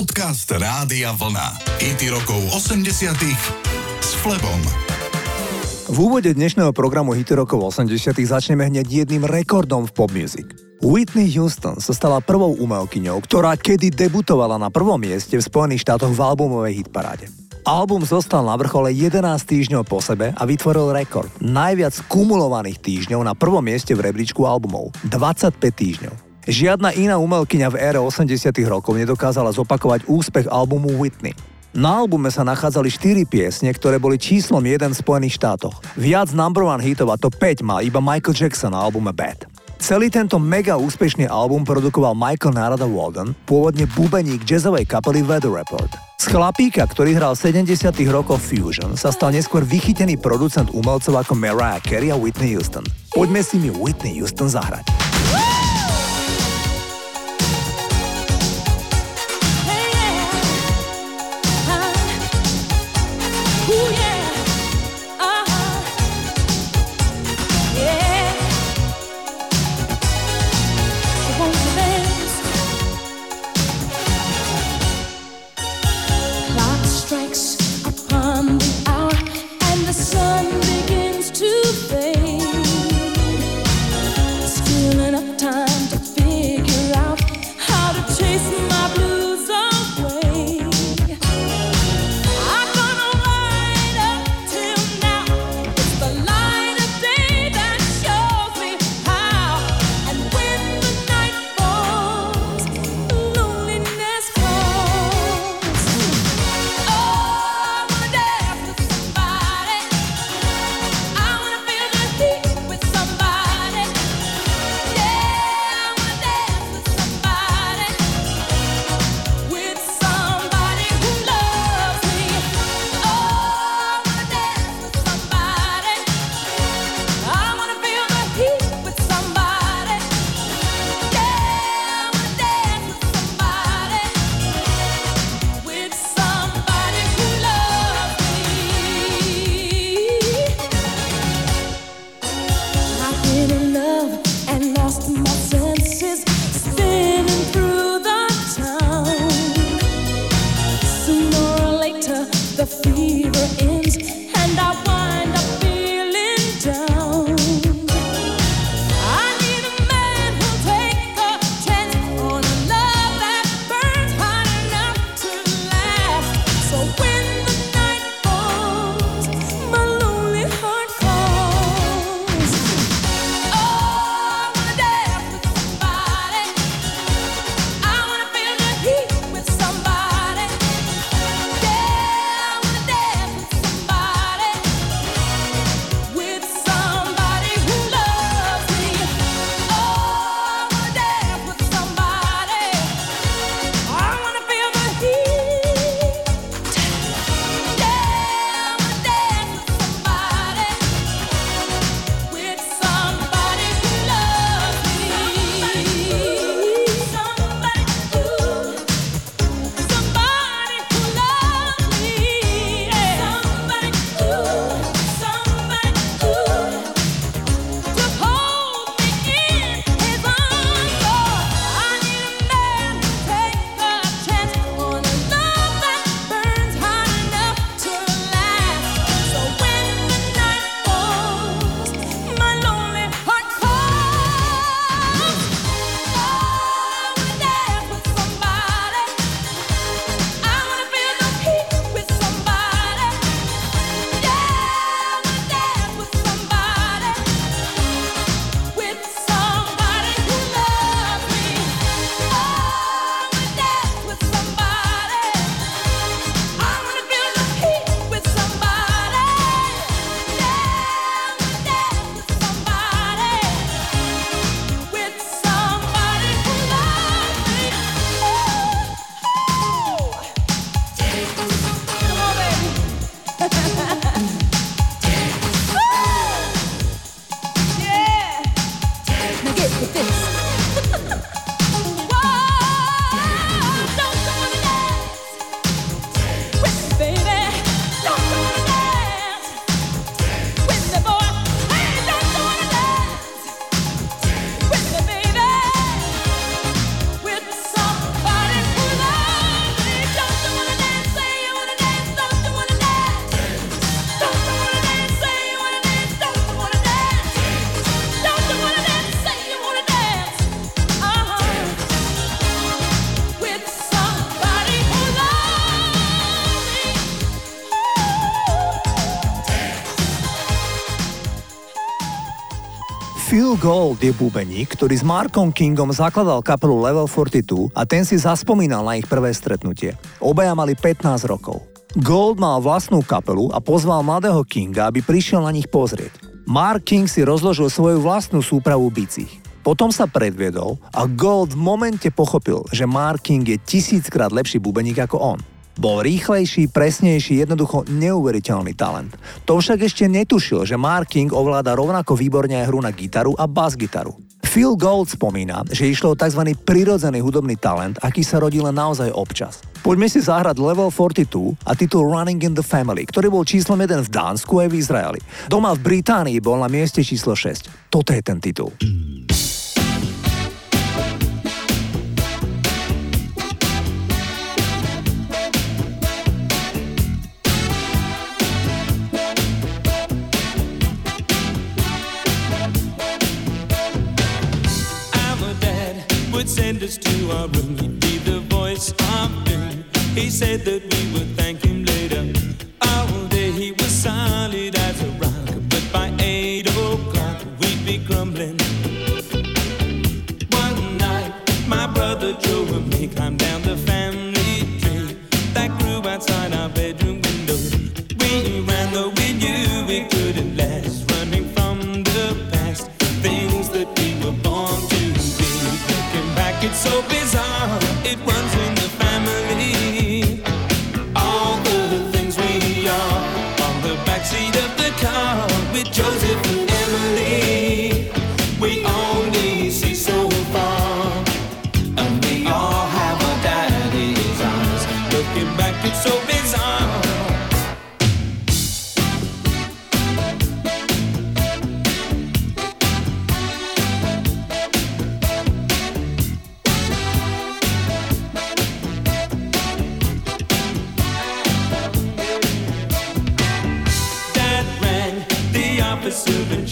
Podcast Rádia Vlna. IT rokov 80 s Flebom. V úvode dnešného programu Hity rokov 80 začneme hneď jedným rekordom v pop music. Whitney Houston sa stala prvou umelkyňou, ktorá kedy debutovala na prvom mieste v Spojených štátoch v albumovej hitparáde. Album zostal na vrchole 11 týždňov po sebe a vytvoril rekord. Najviac kumulovaných týždňov na prvom mieste v rebríčku albumov. 25 týždňov. Žiadna iná umelkyňa v ére 80 rokov nedokázala zopakovať úspech albumu Whitney. Na albume sa nachádzali 4 piesne, ktoré boli číslom 1 v Spojených štátoch. Viac number one hitov a to 5 mal iba Michael Jackson na albume Bad. Celý tento mega úspešný album produkoval Michael Narada Walden, pôvodne bubeník jazzovej kapely Weather Report. Z chlapíka, ktorý hral 70 rokov Fusion, sa stal neskôr vychytený producent umelcov ako Mariah Carey a Whitney Houston. Poďme si mi Whitney Houston zahrať. Phil Gold je bubeník, ktorý s Markom Kingom zakladal kapelu Level 42 a ten si zaspomínal na ich prvé stretnutie. Obaja mali 15 rokov. Gold mal vlastnú kapelu a pozval mladého Kinga, aby prišiel na nich pozrieť. Mark King si rozložil svoju vlastnú súpravu bicích. Potom sa predviedol a Gold v momente pochopil, že Mark King je tisíckrát lepší bubeník ako on. Bol rýchlejší, presnejší, jednoducho neuveriteľný talent. To však ešte netušil, že Mark King ovláda rovnako výborne aj hru na gitaru a bas-gitaru. Phil Gold spomína, že išlo o tzv. prirodzený hudobný talent, aký sa rodí len naozaj občas. Poďme si zahrať Level 42 a titul Running in the Family, ktorý bol číslom 1 v Dánsku aj v Izraeli. Doma v Británii bol na mieste číslo 6. Toto je ten titul. send to our room. He'd be the voice of doom. He said that we would it's so bizarre, it runs in officer in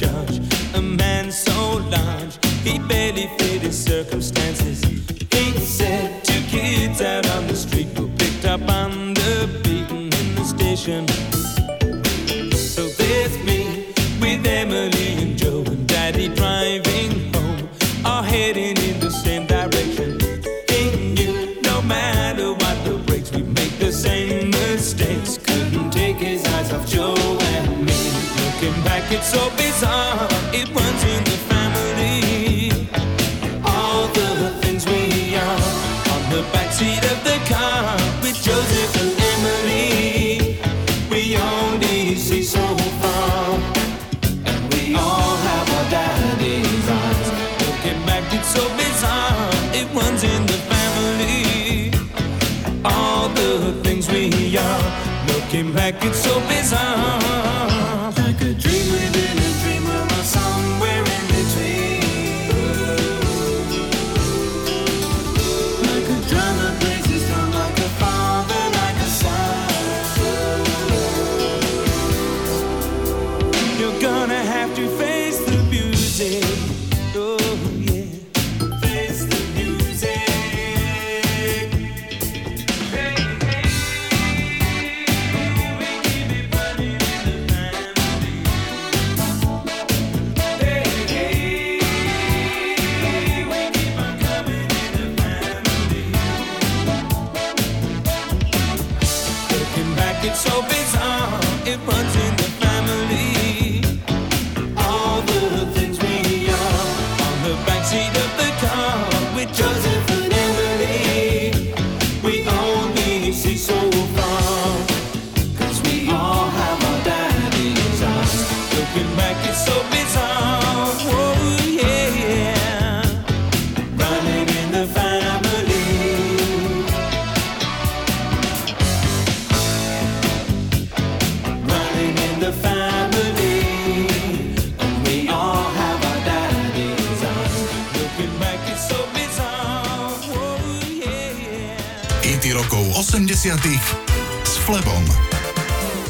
back, it's so bizarre. It runs in the 80 s Flebom.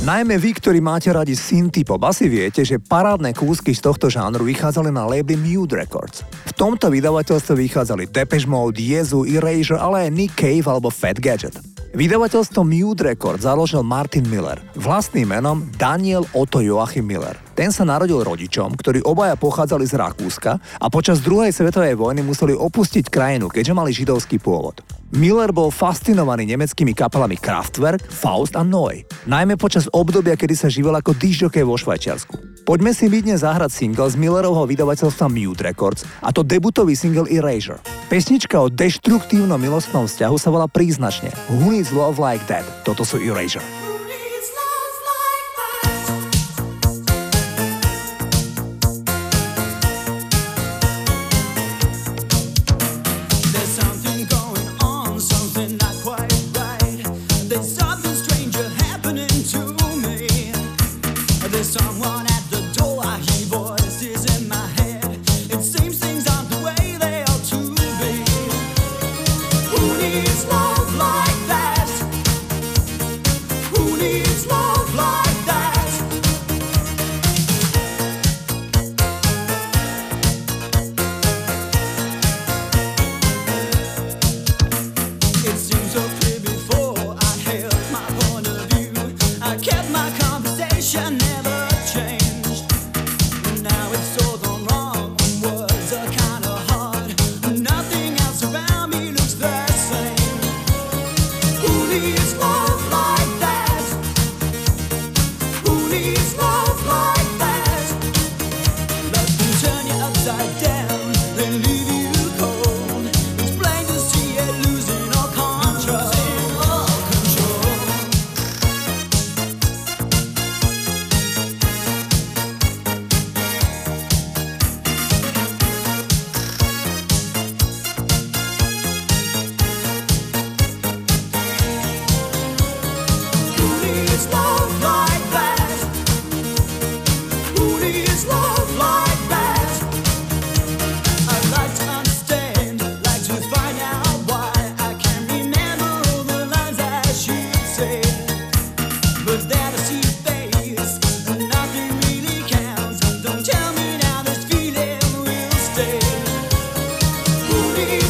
Najmä vy, ktorí máte radi synthpop, asi viete, že parádne kúsky z tohto žánru vychádzali na label Mute Records. V tomto vydavateľstve vychádzali Depeche Mode, Jezu, Erasure, ale aj Nick Cave alebo Fat Gadget. Vydavateľstvo Mute Record založil Martin Miller, vlastným menom Daniel Otto Joachim Miller. Ten sa narodil rodičom, ktorí obaja pochádzali z Rakúska a počas druhej svetovej vojny museli opustiť krajinu, keďže mali židovský pôvod. Miller bol fascinovaný nemeckými kapelami Kraftwerk, Faust a Neu, najmä počas obdobia, kedy sa živel ako dižďokej vo Švajčiarsku. Poďme si my dnes zahrať single z Millerovho vydavateľstva Mute Records a to debutový single Erasure. Pesnička o deštruktívnom milostnom vzťahu sa volá príznačne Who Needs Love Like That. Toto sú Erasure.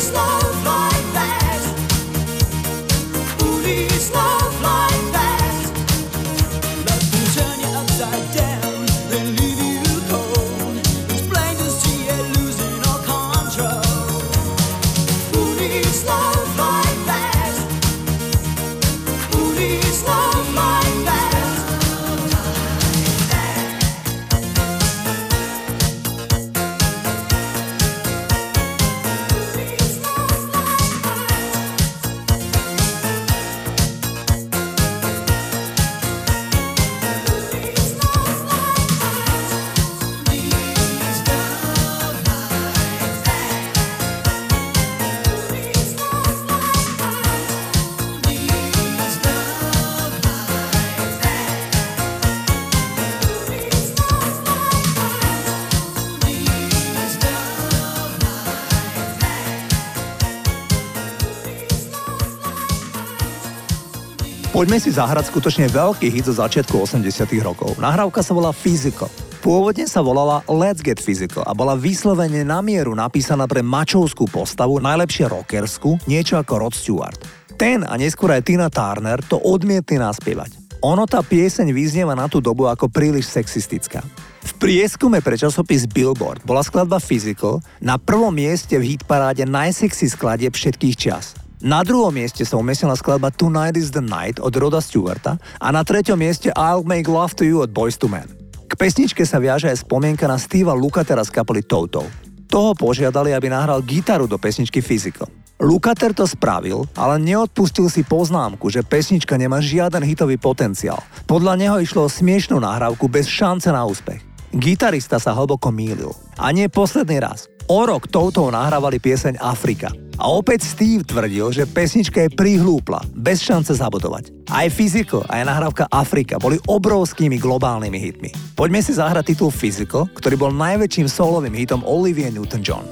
slow. Poďme si zahrať skutočne veľký hit zo začiatku 80 rokov. Nahrávka sa volá Physical. Pôvodne sa volala Let's Get Physical a bola vyslovene na mieru napísaná pre mačovskú postavu, najlepšie rockersku, niečo ako Rod Stewart. Ten a neskôr aj Tina Turner to odmietli naspievať. Ono tá pieseň vyznieva na tú dobu ako príliš sexistická. V prieskume pre časopis Billboard bola skladba Physical na prvom mieste v hitparáde najsexy skladieb všetkých čas. Na druhom mieste sa umiestnila skladba Tonight is the Night od Roda Stewarta a na treťom mieste I'll Make Love to You od Boys to Men. K pesničke sa viaže aj spomienka na Steva Lukatera z kapely Toto. Toho požiadali, aby nahral gitaru do pesničky Physical. Lukater to spravil, ale neodpustil si poznámku, že pesnička nemá žiaden hitový potenciál. Podľa neho išlo o smiešnú nahrávku bez šance na úspech. Gitarista sa hlboko mýlil. A nie posledný raz. O rok touto nahrávali pieseň Afrika. A opäť Steve tvrdil, že pesnička je prihlúpla, bez šance zabudovať. Aj Physical, aj nahrávka Afrika boli obrovskými globálnymi hitmi. Poďme si zahrať titul Physical, ktorý bol najväčším solovým hitom Olivia Newton-John.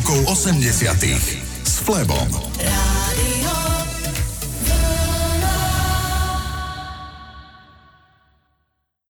Rokov 80 s Flebom.